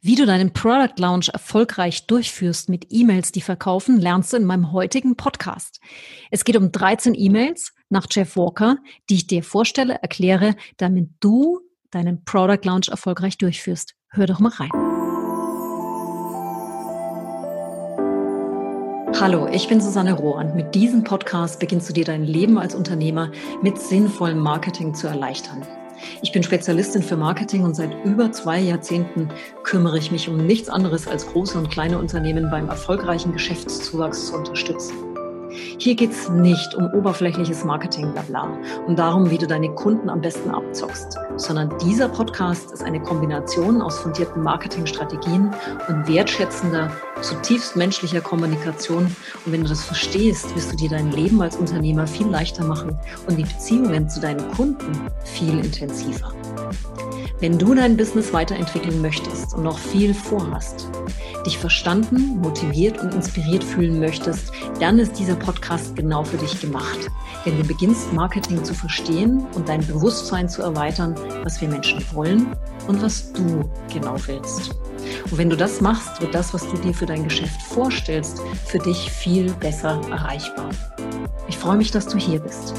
Wie du deinen Product Launch erfolgreich durchführst mit E-Mails, die verkaufen, lernst du in meinem heutigen Podcast. Es geht um 13 E-Mails nach Jeff Walker, die ich dir vorstelle, erkläre, damit du deinen Product Launch erfolgreich durchführst. Hör doch mal rein. Hallo, ich bin Susanne Rohr und mit diesem Podcast beginnst du dir dein Leben als Unternehmer mit sinnvollem Marketing zu erleichtern. Ich bin Spezialistin für Marketing und seit über zwei Jahrzehnten kümmere ich mich um nichts anderes als große und kleine Unternehmen beim erfolgreichen Geschäftszuwachs zu unterstützen. Hier geht's nicht um oberflächliches Marketing, blabla, und darum, wie du deine Kunden am besten abzockst, sondern dieser Podcast ist eine Kombination aus fundierten Marketingstrategien und wertschätzender, zutiefst menschlicher Kommunikation. Und wenn du das verstehst, wirst du dir dein Leben als Unternehmer viel leichter machen und die Beziehungen zu deinen Kunden viel intensiver. Wenn du dein Business weiterentwickeln möchtest und noch viel vorhast, dich verstanden, motiviert und inspiriert fühlen möchtest, dann ist dieser Podcast genau für dich gemacht. Denn du beginnst Marketing zu verstehen und dein Bewusstsein zu erweitern, was wir Menschen wollen und was du genau willst. Und wenn du das machst, wird das, was du dir für dein Geschäft vorstellst, für dich viel besser erreichbar. Ich freue mich, dass du hier bist.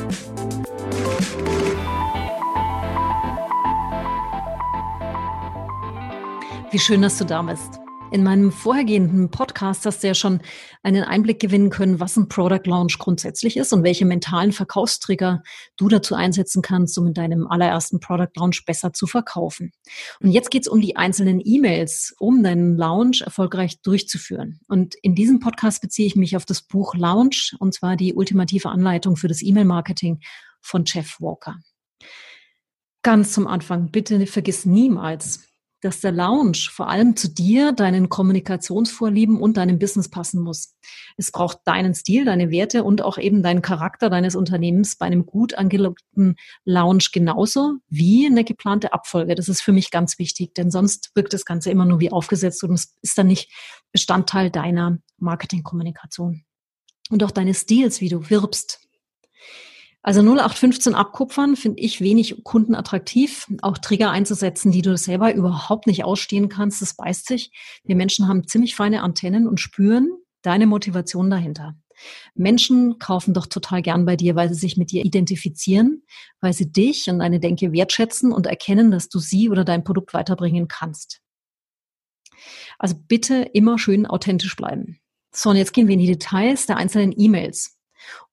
Wie schön, dass du da bist. In meinem vorhergehenden Podcast hast du ja schon einen Einblick gewinnen können, was ein Product Launch grundsätzlich ist und welche mentalen Verkaufstrigger du dazu einsetzen kannst, um in deinem allerersten Product Launch besser zu verkaufen. Und jetzt geht es um die einzelnen E-Mails, um deinen Launch erfolgreich durchzuführen. Und in diesem Podcast beziehe ich mich auf das Buch Launch, und zwar die ultimative Anleitung für das E-Mail-Marketing von Jeff Walker. Ganz zum Anfang, bitte vergiss niemals, dass der Lounge vor allem zu dir, deinen Kommunikationsvorlieben und deinem Business passen muss. Es braucht deinen Stil, deine Werte und auch eben deinen Charakter deines Unternehmens bei einem gut angelockten Lounge genauso wie eine geplante Abfolge. Das ist für mich ganz wichtig, denn sonst wirkt das Ganze immer nur wie aufgesetzt und es ist dann nicht Bestandteil deiner Marketingkommunikation. Und auch deines Stils, wie du wirbst, also 0815 abkupfern finde ich wenig kundenattraktiv. Auch Trigger einzusetzen, die du selber überhaupt nicht ausstehen kannst, das beißt sich. Wir Menschen haben ziemlich feine Antennen und spüren deine Motivation dahinter. Menschen kaufen doch total gern bei dir, weil sie sich mit dir identifizieren, weil sie dich und deine Denke wertschätzen und erkennen, dass du sie oder dein Produkt weiterbringen kannst. Also bitte immer schön authentisch bleiben. So, und jetzt gehen wir in die Details der einzelnen E-Mails.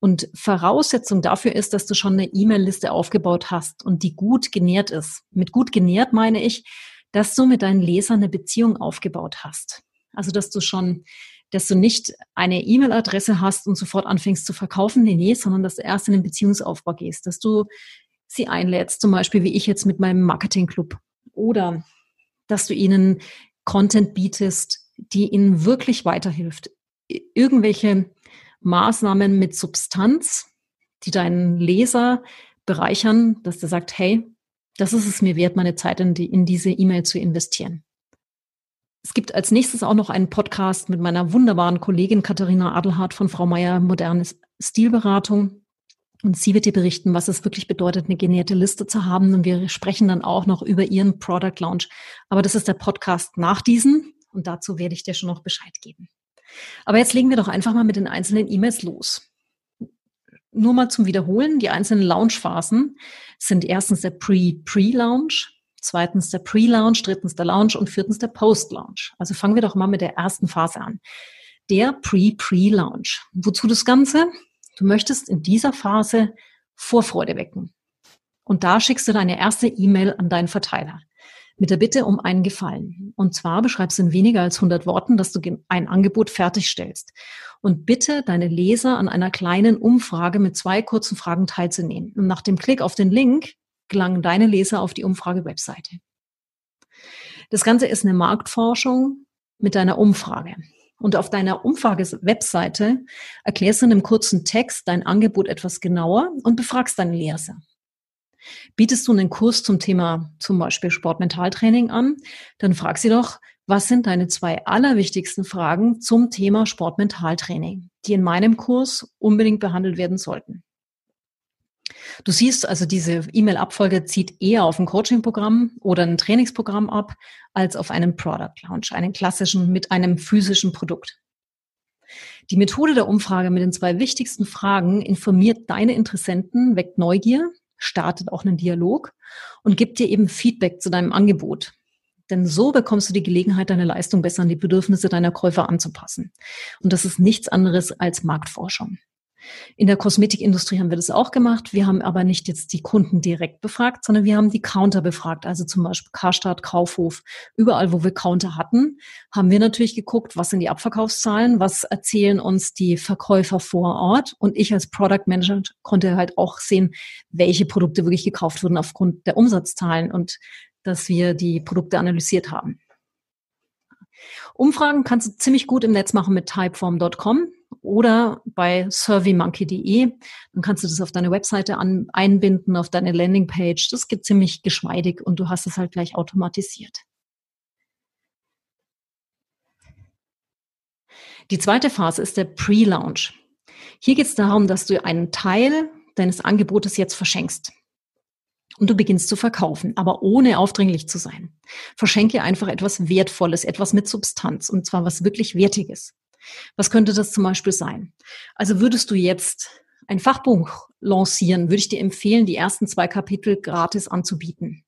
Und Voraussetzung dafür ist, dass du schon eine E-Mail-Liste aufgebaut hast und die gut genährt ist. Mit gut genährt meine ich, dass du mit deinen Lesern eine Beziehung aufgebaut hast. Also, dass du schon, dass du nicht eine E-Mail-Adresse hast und sofort anfängst zu verkaufen, nee, nee, sondern dass du erst in den Beziehungsaufbau gehst, dass du sie einlädst, zum Beispiel wie ich jetzt mit meinem Marketing-Club oder dass du ihnen Content bietest, die ihnen wirklich weiterhilft. Irgendwelche Maßnahmen mit Substanz, die deinen Leser bereichern, dass der sagt, hey, das ist es mir wert, meine Zeit in, die, in diese E-Mail zu investieren. Es gibt als nächstes auch noch einen Podcast mit meiner wunderbaren Kollegin Katharina Adelhardt von Frau Meier Moderne Stilberatung. Und sie wird dir berichten, was es wirklich bedeutet, eine genährte Liste zu haben. Und wir sprechen dann auch noch über ihren Product Launch. Aber das ist der Podcast nach diesem. Und dazu werde ich dir schon noch Bescheid geben. Aber jetzt legen wir doch einfach mal mit den einzelnen E-Mails los. Nur mal zum Wiederholen, die einzelnen Launch-Phasen sind erstens der Pre-Pre-Launch, zweitens der Pre-Launch, drittens der Launch und viertens der Post-Launch. Also fangen wir doch mal mit der ersten Phase an. Der Pre-Pre-Launch. Wozu das Ganze? Du möchtest in dieser Phase Vorfreude wecken. Und da schickst du deine erste E-Mail an deinen Verteiler mit der Bitte um einen Gefallen. Und zwar beschreibst du in weniger als 100 Worten, dass du ein Angebot fertigstellst. Und bitte deine Leser an einer kleinen Umfrage mit zwei kurzen Fragen teilzunehmen. Und nach dem Klick auf den Link gelangen deine Leser auf die Umfrage-Webseite. Das Ganze ist eine Marktforschung mit deiner Umfrage. Und auf deiner Umfrage-Webseite erklärst du in einem kurzen Text dein Angebot etwas genauer und befragst deine Leser. Bietest du einen Kurs zum Thema zum Beispiel Sportmentaltraining an, dann frag sie doch, was sind deine zwei allerwichtigsten Fragen zum Thema Sportmentaltraining, die in meinem Kurs unbedingt behandelt werden sollten. Du siehst also, diese E-Mail-Abfolge zieht eher auf ein Coaching-Programm oder ein Trainingsprogramm ab, als auf einen Product Launch, einen klassischen mit einem physischen Produkt. Die Methode der Umfrage mit den zwei wichtigsten Fragen informiert deine Interessenten, weckt Neugier, startet auch einen Dialog und gibt dir eben Feedback zu deinem Angebot. Denn so bekommst du die Gelegenheit, deine Leistung besser an die Bedürfnisse deiner Käufer anzupassen. Und das ist nichts anderes als Marktforschung. In der Kosmetikindustrie haben wir das auch gemacht. Wir haben aber nicht jetzt die Kunden direkt befragt, sondern wir haben die Counter befragt. Also zum Beispiel Karstadt, Kaufhof, überall, wo wir Counter hatten, haben wir natürlich geguckt, was sind die Abverkaufszahlen, was erzählen uns die Verkäufer vor Ort. Und ich als Product Manager konnte halt auch sehen, welche Produkte wirklich gekauft wurden aufgrund der Umsatzzahlen und dass wir die Produkte analysiert haben. Umfragen kannst du ziemlich gut im Netz machen mit typeform.com oder bei surveymonkey.de. Dann kannst du das auf deine Webseite an, einbinden, auf deine Landingpage. Das geht ziemlich geschmeidig und du hast es halt gleich automatisiert. Die zweite Phase ist der Pre-Launch. Hier geht es darum, dass du einen Teil deines Angebotes jetzt verschenkst. Und du beginnst zu verkaufen, aber ohne aufdringlich zu sein. Verschenke einfach etwas Wertvolles, etwas mit Substanz, und zwar was wirklich Wertiges. Was könnte das zum Beispiel sein? Also würdest du jetzt ein Fachbuch lancieren, würde ich dir empfehlen, die ersten zwei Kapitel gratis anzubieten.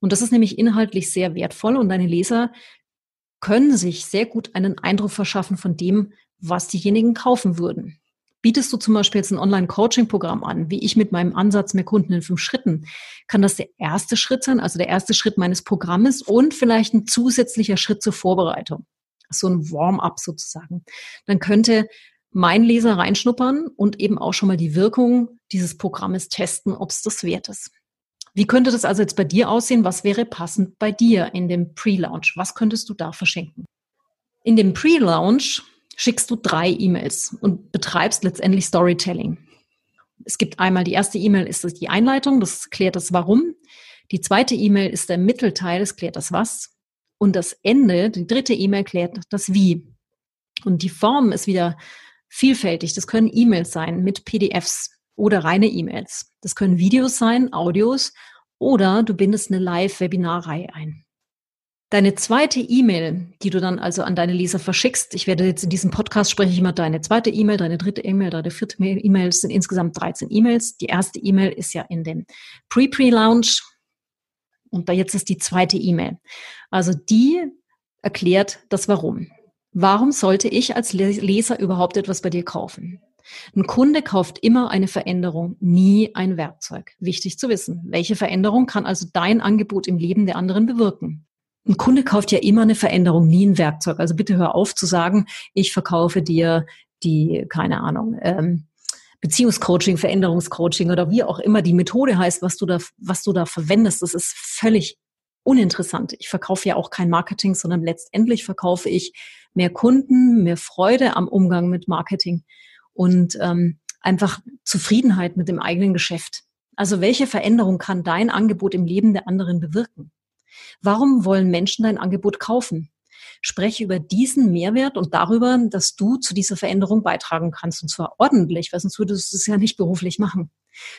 Und das ist nämlich inhaltlich sehr wertvoll und deine Leser können sich sehr gut einen Eindruck verschaffen von dem, was diejenigen kaufen würden. Bietest du zum Beispiel jetzt ein Online-Coaching-Programm an, wie ich mit meinem Ansatz mehr Kunden in fünf Schritten, kann das der erste Schritt sein, also der erste Schritt meines Programmes und vielleicht ein zusätzlicher Schritt zur Vorbereitung so ein Warm-up sozusagen. Dann könnte mein Leser reinschnuppern und eben auch schon mal die Wirkung dieses Programmes testen, ob es das wert ist. Wie könnte das also jetzt bei dir aussehen? Was wäre passend bei dir in dem Pre-Launch? Was könntest du da verschenken? In dem Pre-Launch schickst du drei E-Mails und betreibst letztendlich Storytelling. Es gibt einmal die erste E-Mail ist die Einleitung, das klärt das Warum. Die zweite E-Mail ist der Mittelteil, das klärt das Was. Und das Ende, die dritte E-Mail klärt das Wie. Und die Form ist wieder vielfältig. Das können E-Mails sein mit PDFs oder reine E-Mails. Das können Videos sein, Audios oder du bindest eine Live-Webinarreihe ein. Deine zweite E-Mail, die du dann also an deine Leser verschickst, ich werde jetzt in diesem Podcast spreche ich immer deine zweite E-Mail, deine dritte E-Mail, deine vierte E-Mail, es sind insgesamt 13 E-Mails. Die erste E-Mail ist ja in dem Pre-Pre-Lounge, und da jetzt ist die zweite E-Mail. Also die erklärt das Warum. Warum sollte ich als Leser überhaupt etwas bei dir kaufen? Ein Kunde kauft immer eine Veränderung, nie ein Werkzeug. Wichtig zu wissen. Welche Veränderung kann also dein Angebot im Leben der anderen bewirken? Ein Kunde kauft ja immer eine Veränderung, nie ein Werkzeug. Also bitte hör auf zu sagen, ich verkaufe dir die, keine Ahnung, ähm, Beziehungscoaching, Veränderungscoaching oder wie auch immer die Methode heißt, was du da, was du da verwendest, das ist völlig uninteressant. Ich verkaufe ja auch kein Marketing, sondern letztendlich verkaufe ich mehr Kunden, mehr Freude am Umgang mit Marketing und ähm, einfach Zufriedenheit mit dem eigenen Geschäft. Also welche Veränderung kann dein Angebot im Leben der anderen bewirken? Warum wollen Menschen dein Angebot kaufen? Spreche über diesen Mehrwert und darüber, dass du zu dieser Veränderung beitragen kannst und zwar ordentlich, weil sonst würdest du es ja nicht beruflich machen.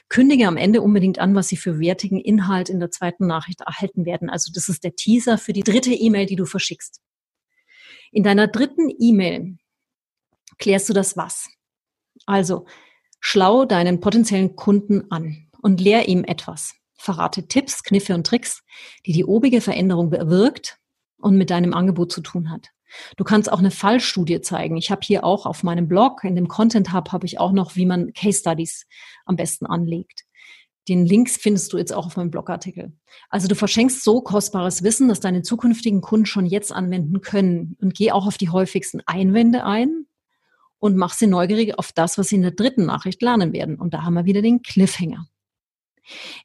Kündige am Ende unbedingt an, was sie für wertigen Inhalt in der zweiten Nachricht erhalten werden. Also das ist der Teaser für die dritte E-Mail, die du verschickst. In deiner dritten E-Mail klärst du das was. Also schlau deinen potenziellen Kunden an und lehr ihm etwas. Verrate Tipps, Kniffe und Tricks, die die obige Veränderung bewirkt und mit deinem Angebot zu tun hat. Du kannst auch eine Fallstudie zeigen. Ich habe hier auch auf meinem Blog, in dem Content Hub, habe ich auch noch, wie man Case Studies am besten anlegt. Den Links findest du jetzt auch auf meinem Blogartikel. Also du verschenkst so kostbares Wissen, dass deine zukünftigen Kunden schon jetzt anwenden können. Und geh auch auf die häufigsten Einwände ein und mach sie neugierig auf das, was sie in der dritten Nachricht lernen werden. Und da haben wir wieder den Cliffhanger.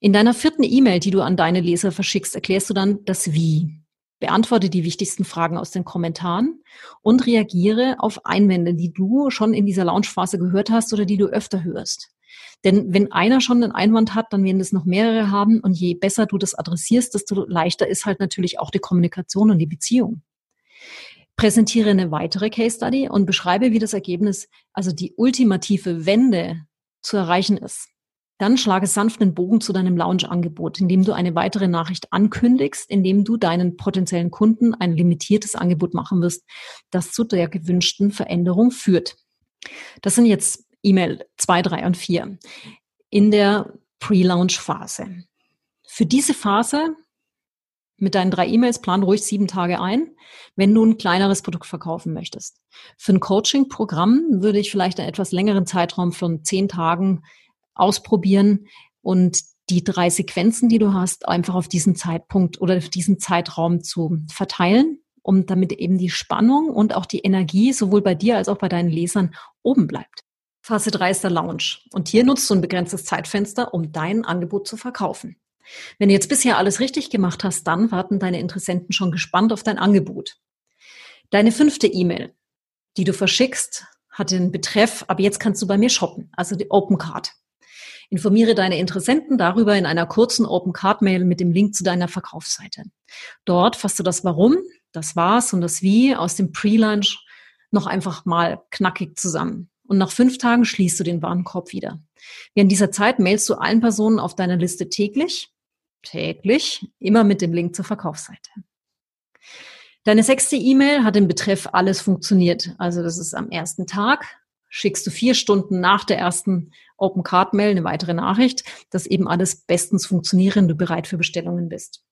In deiner vierten E-Mail, die du an deine Leser verschickst, erklärst du dann das Wie beantworte die wichtigsten Fragen aus den Kommentaren und reagiere auf Einwände, die du schon in dieser Launchphase gehört hast oder die du öfter hörst. Denn wenn einer schon einen Einwand hat, dann werden es noch mehrere haben und je besser du das adressierst, desto leichter ist halt natürlich auch die Kommunikation und die Beziehung. Präsentiere eine weitere Case Study und beschreibe, wie das Ergebnis, also die ultimative Wende zu erreichen ist. Dann schlage sanft den Bogen zu deinem Lounge-Angebot, indem du eine weitere Nachricht ankündigst, indem du deinen potenziellen Kunden ein limitiertes Angebot machen wirst, das zu der gewünschten Veränderung führt. Das sind jetzt E-Mail 2, 3 und 4 in der Pre-Launch-Phase. Für diese Phase mit deinen drei E-Mails plan ruhig sieben Tage ein, wenn du ein kleineres Produkt verkaufen möchtest. Für ein Coaching-Programm würde ich vielleicht einen etwas längeren Zeitraum von zehn Tagen ausprobieren und die drei Sequenzen, die du hast, einfach auf diesen Zeitpunkt oder auf diesen Zeitraum zu verteilen, um damit eben die Spannung und auch die Energie sowohl bei dir als auch bei deinen Lesern oben bleibt. Phase 3 ist der Launch. Und hier nutzt du ein begrenztes Zeitfenster, um dein Angebot zu verkaufen. Wenn du jetzt bisher alles richtig gemacht hast, dann warten deine Interessenten schon gespannt auf dein Angebot. Deine fünfte E-Mail, die du verschickst, hat den Betreff, aber jetzt kannst du bei mir shoppen, also die Open Card. Informiere deine Interessenten darüber in einer kurzen Open Card Mail mit dem Link zu deiner Verkaufsseite. Dort fasst du das Warum, das Was und das Wie aus dem Pre-Launch noch einfach mal knackig zusammen. Und nach fünf Tagen schließt du den Warenkorb wieder. Während dieser Zeit mailst du allen Personen auf deiner Liste täglich, täglich, immer mit dem Link zur Verkaufsseite. Deine sechste E-Mail hat den Betreff alles funktioniert. Also das ist am ersten Tag, schickst du vier Stunden nach der ersten Open Card Mail eine weitere Nachricht, dass eben alles bestens funktioniert und du bereit für Bestellungen bist.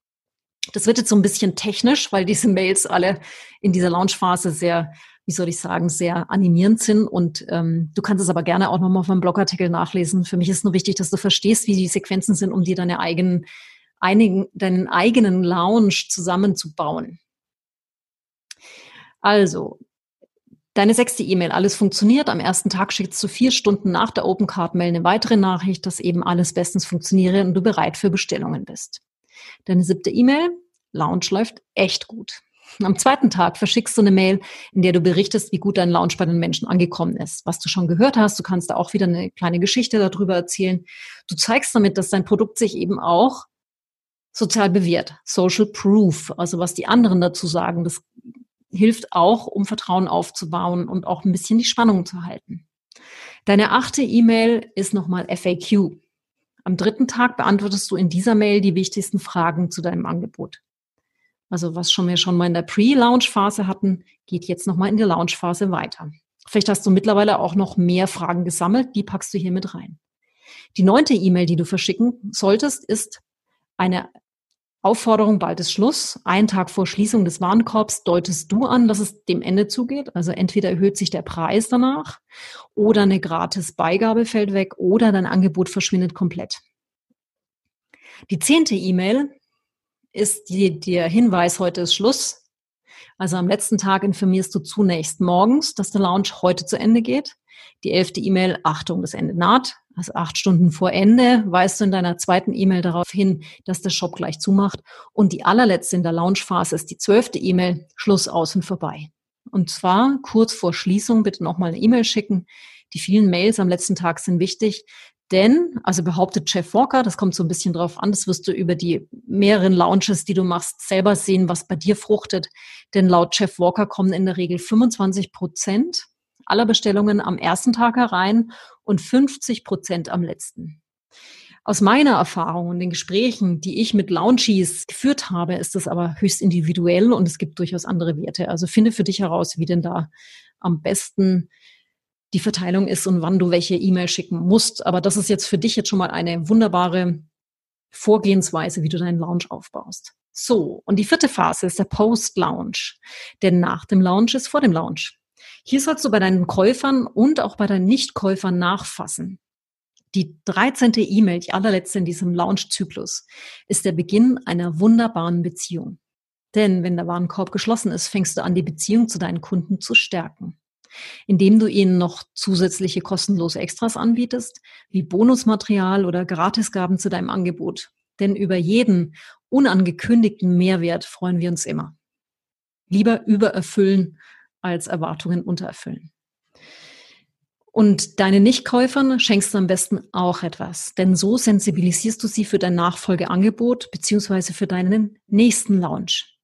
Das wird jetzt so ein bisschen technisch, weil diese Mails alle in dieser Launchphase sehr, wie soll ich sagen, sehr animierend sind. Und ähm, du kannst es aber gerne auch nochmal auf meinem Blogartikel nachlesen. Für mich ist nur wichtig, dass du verstehst, wie die Sequenzen sind, um dir deine eigenen, einigen, deinen eigenen Lounge zusammenzubauen. Also, Deine sechste E-Mail, alles funktioniert. Am ersten Tag schickst du vier Stunden nach der Open Card Mail eine weitere Nachricht, dass eben alles bestens funktioniere und du bereit für Bestellungen bist. Deine siebte E-Mail, Launch läuft echt gut. Am zweiten Tag verschickst du eine Mail, in der du berichtest, wie gut dein Launch bei den Menschen angekommen ist, was du schon gehört hast. Du kannst da auch wieder eine kleine Geschichte darüber erzählen. Du zeigst damit, dass dein Produkt sich eben auch sozial bewährt. Social Proof, also was die anderen dazu sagen, das hilft auch, um Vertrauen aufzubauen und auch ein bisschen die Spannung zu halten. Deine achte E-Mail ist nochmal FAQ. Am dritten Tag beantwortest du in dieser Mail die wichtigsten Fragen zu deinem Angebot. Also was schon wir schon mal in der Pre-Launch-Phase hatten, geht jetzt nochmal in die Launch-Phase weiter. Vielleicht hast du mittlerweile auch noch mehr Fragen gesammelt, die packst du hier mit rein. Die neunte E-Mail, die du verschicken solltest, ist eine Aufforderung, bald ist Schluss. Einen Tag vor Schließung des Warenkorbs deutest du an, dass es dem Ende zugeht. Also entweder erhöht sich der Preis danach oder eine gratis Beigabe fällt weg oder dein Angebot verschwindet komplett. Die zehnte E-Mail ist die, der Hinweis, heute ist Schluss. Also am letzten Tag informierst du zunächst morgens, dass der Launch heute zu Ende geht. Die elfte E-Mail, Achtung, das Ende naht. Also acht Stunden vor Ende weist du in deiner zweiten E-Mail darauf hin, dass der Shop gleich zumacht. Und die allerletzte in der Launchphase ist die zwölfte E-Mail, Schluss aus und vorbei. Und zwar kurz vor Schließung bitte nochmal eine E-Mail schicken. Die vielen Mails am letzten Tag sind wichtig, denn, also behauptet Jeff Walker, das kommt so ein bisschen drauf an, das wirst du über die mehreren Launches, die du machst, selber sehen, was bei dir fruchtet. Denn laut Jeff Walker kommen in der Regel 25 Prozent aller Bestellungen am ersten Tag herein und 50 Prozent am letzten. Aus meiner Erfahrung und den Gesprächen, die ich mit Launchies geführt habe, ist das aber höchst individuell und es gibt durchaus andere Werte. Also finde für dich heraus, wie denn da am besten die Verteilung ist und wann du welche E-Mail schicken musst. Aber das ist jetzt für dich jetzt schon mal eine wunderbare Vorgehensweise, wie du deinen Launch aufbaust. So, und die vierte Phase ist der Post-Launch. Denn nach dem Launch ist vor dem Launch. Hier sollst du bei deinen Käufern und auch bei deinen Nichtkäufern nachfassen. Die 13. E-Mail, die allerletzte in diesem Launch-Zyklus, ist der Beginn einer wunderbaren Beziehung. Denn wenn der Warenkorb geschlossen ist, fängst du an, die Beziehung zu deinen Kunden zu stärken. Indem du ihnen noch zusätzliche kostenlose Extras anbietest, wie Bonusmaterial oder Gratisgaben zu deinem Angebot. Denn über jeden unangekündigten Mehrwert freuen wir uns immer. Lieber übererfüllen als Erwartungen untererfüllen. Und deinen Nichtkäufern schenkst du am besten auch etwas, denn so sensibilisierst du sie für dein Nachfolgeangebot beziehungsweise für deinen nächsten Launch.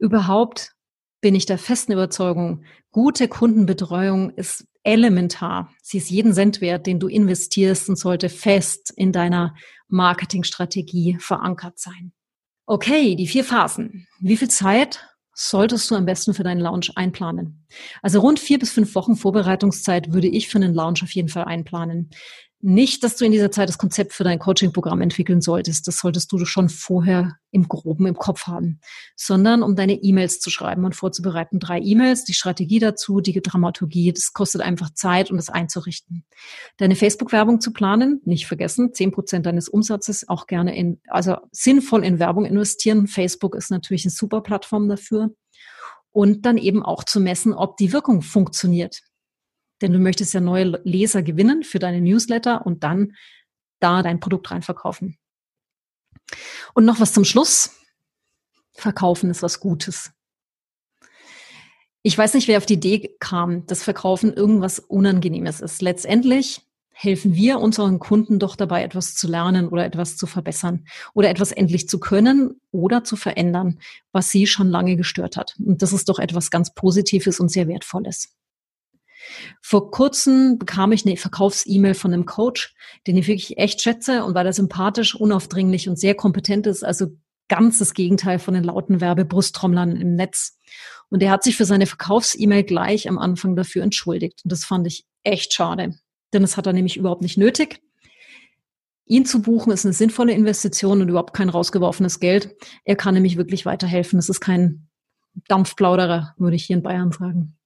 Überhaupt bin ich der festen Überzeugung, gute Kundenbetreuung ist elementar. Sie ist jeden Cent wert, den du investierst und sollte fest in deiner Marketingstrategie verankert sein. Okay, die vier Phasen. Wie viel Zeit solltest du am besten für deinen Launch einplanen? Also rund vier bis fünf Wochen Vorbereitungszeit würde ich für einen Launch auf jeden Fall einplanen nicht, dass du in dieser Zeit das Konzept für dein Coaching-Programm entwickeln solltest. Das solltest du schon vorher im Groben im Kopf haben, sondern um deine E-Mails zu schreiben und vorzubereiten. Drei E-Mails, die Strategie dazu, die Dramaturgie. Das kostet einfach Zeit, um das einzurichten. Deine Facebook-Werbung zu planen, nicht vergessen, zehn Prozent deines Umsatzes auch gerne in, also sinnvoll in Werbung investieren. Facebook ist natürlich eine super Plattform dafür. Und dann eben auch zu messen, ob die Wirkung funktioniert denn du möchtest ja neue Leser gewinnen für deine Newsletter und dann da dein Produkt reinverkaufen. Und noch was zum Schluss. Verkaufen ist was Gutes. Ich weiß nicht, wer auf die Idee kam, dass Verkaufen irgendwas Unangenehmes ist. Letztendlich helfen wir unseren Kunden doch dabei, etwas zu lernen oder etwas zu verbessern oder etwas endlich zu können oder zu verändern, was sie schon lange gestört hat. Und das ist doch etwas ganz Positives und sehr Wertvolles. Vor kurzem bekam ich eine Verkaufs-E-Mail von einem Coach, den ich wirklich echt schätze und weil er sympathisch, unaufdringlich und sehr kompetent ist, also ganz das Gegenteil von den lauten Werbebrusttrommlern im Netz. Und er hat sich für seine Verkaufs-E-Mail gleich am Anfang dafür entschuldigt. Und das fand ich echt schade, denn das hat er nämlich überhaupt nicht nötig. Ihn zu buchen ist eine sinnvolle Investition und überhaupt kein rausgeworfenes Geld. Er kann nämlich wirklich weiterhelfen. Es ist kein Dampfplauderer, würde ich hier in Bayern sagen.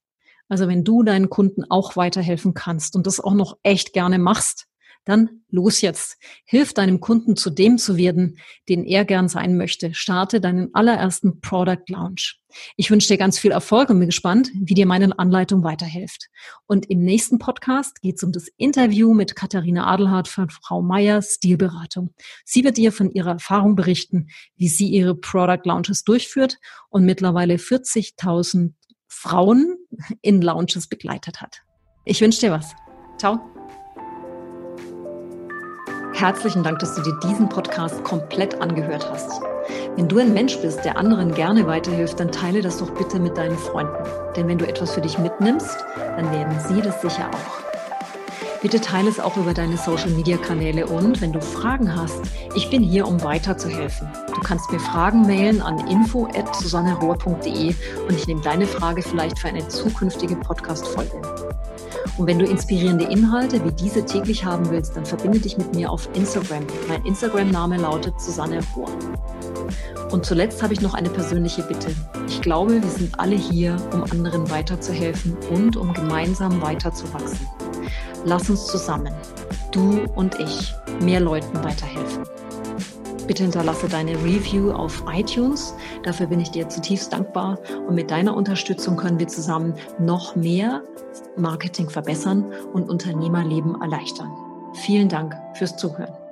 Also wenn du deinen Kunden auch weiterhelfen kannst und das auch noch echt gerne machst, dann los jetzt. Hilf deinem Kunden zu dem zu werden, den er gern sein möchte. Starte deinen allerersten Product Launch. Ich wünsche dir ganz viel Erfolg und bin gespannt, wie dir meine Anleitung weiterhilft. Und im nächsten Podcast geht es um das Interview mit Katharina Adelhardt von Frau Meier Stilberatung. Sie wird dir von ihrer Erfahrung berichten, wie sie ihre Product Launches durchführt und mittlerweile 40.000 Frauen in Lounges begleitet hat. Ich wünsche dir was. Ciao. Herzlichen Dank, dass du dir diesen Podcast komplett angehört hast. Wenn du ein Mensch bist, der anderen gerne weiterhilft, dann teile das doch bitte mit deinen Freunden. Denn wenn du etwas für dich mitnimmst, dann werden sie das sicher auch. Bitte teile es auch über deine Social-Media-Kanäle und wenn du Fragen hast, ich bin hier, um weiterzuhelfen. Du kannst mir Fragen mailen an info.susannerohr.de und ich nehme deine Frage vielleicht für eine zukünftige Podcast-Folge. Und wenn du inspirierende Inhalte wie diese täglich haben willst, dann verbinde dich mit mir auf Instagram. Mein Instagram-Name lautet Susanne Rohr. Und zuletzt habe ich noch eine persönliche Bitte. Ich glaube, wir sind alle hier, um anderen weiterzuhelfen und um gemeinsam weiterzuwachsen. Lass uns zusammen, du und ich, mehr Leuten weiterhelfen. Bitte hinterlasse deine Review auf iTunes. Dafür bin ich dir zutiefst dankbar. Und mit deiner Unterstützung können wir zusammen noch mehr Marketing verbessern und Unternehmerleben erleichtern. Vielen Dank fürs Zuhören.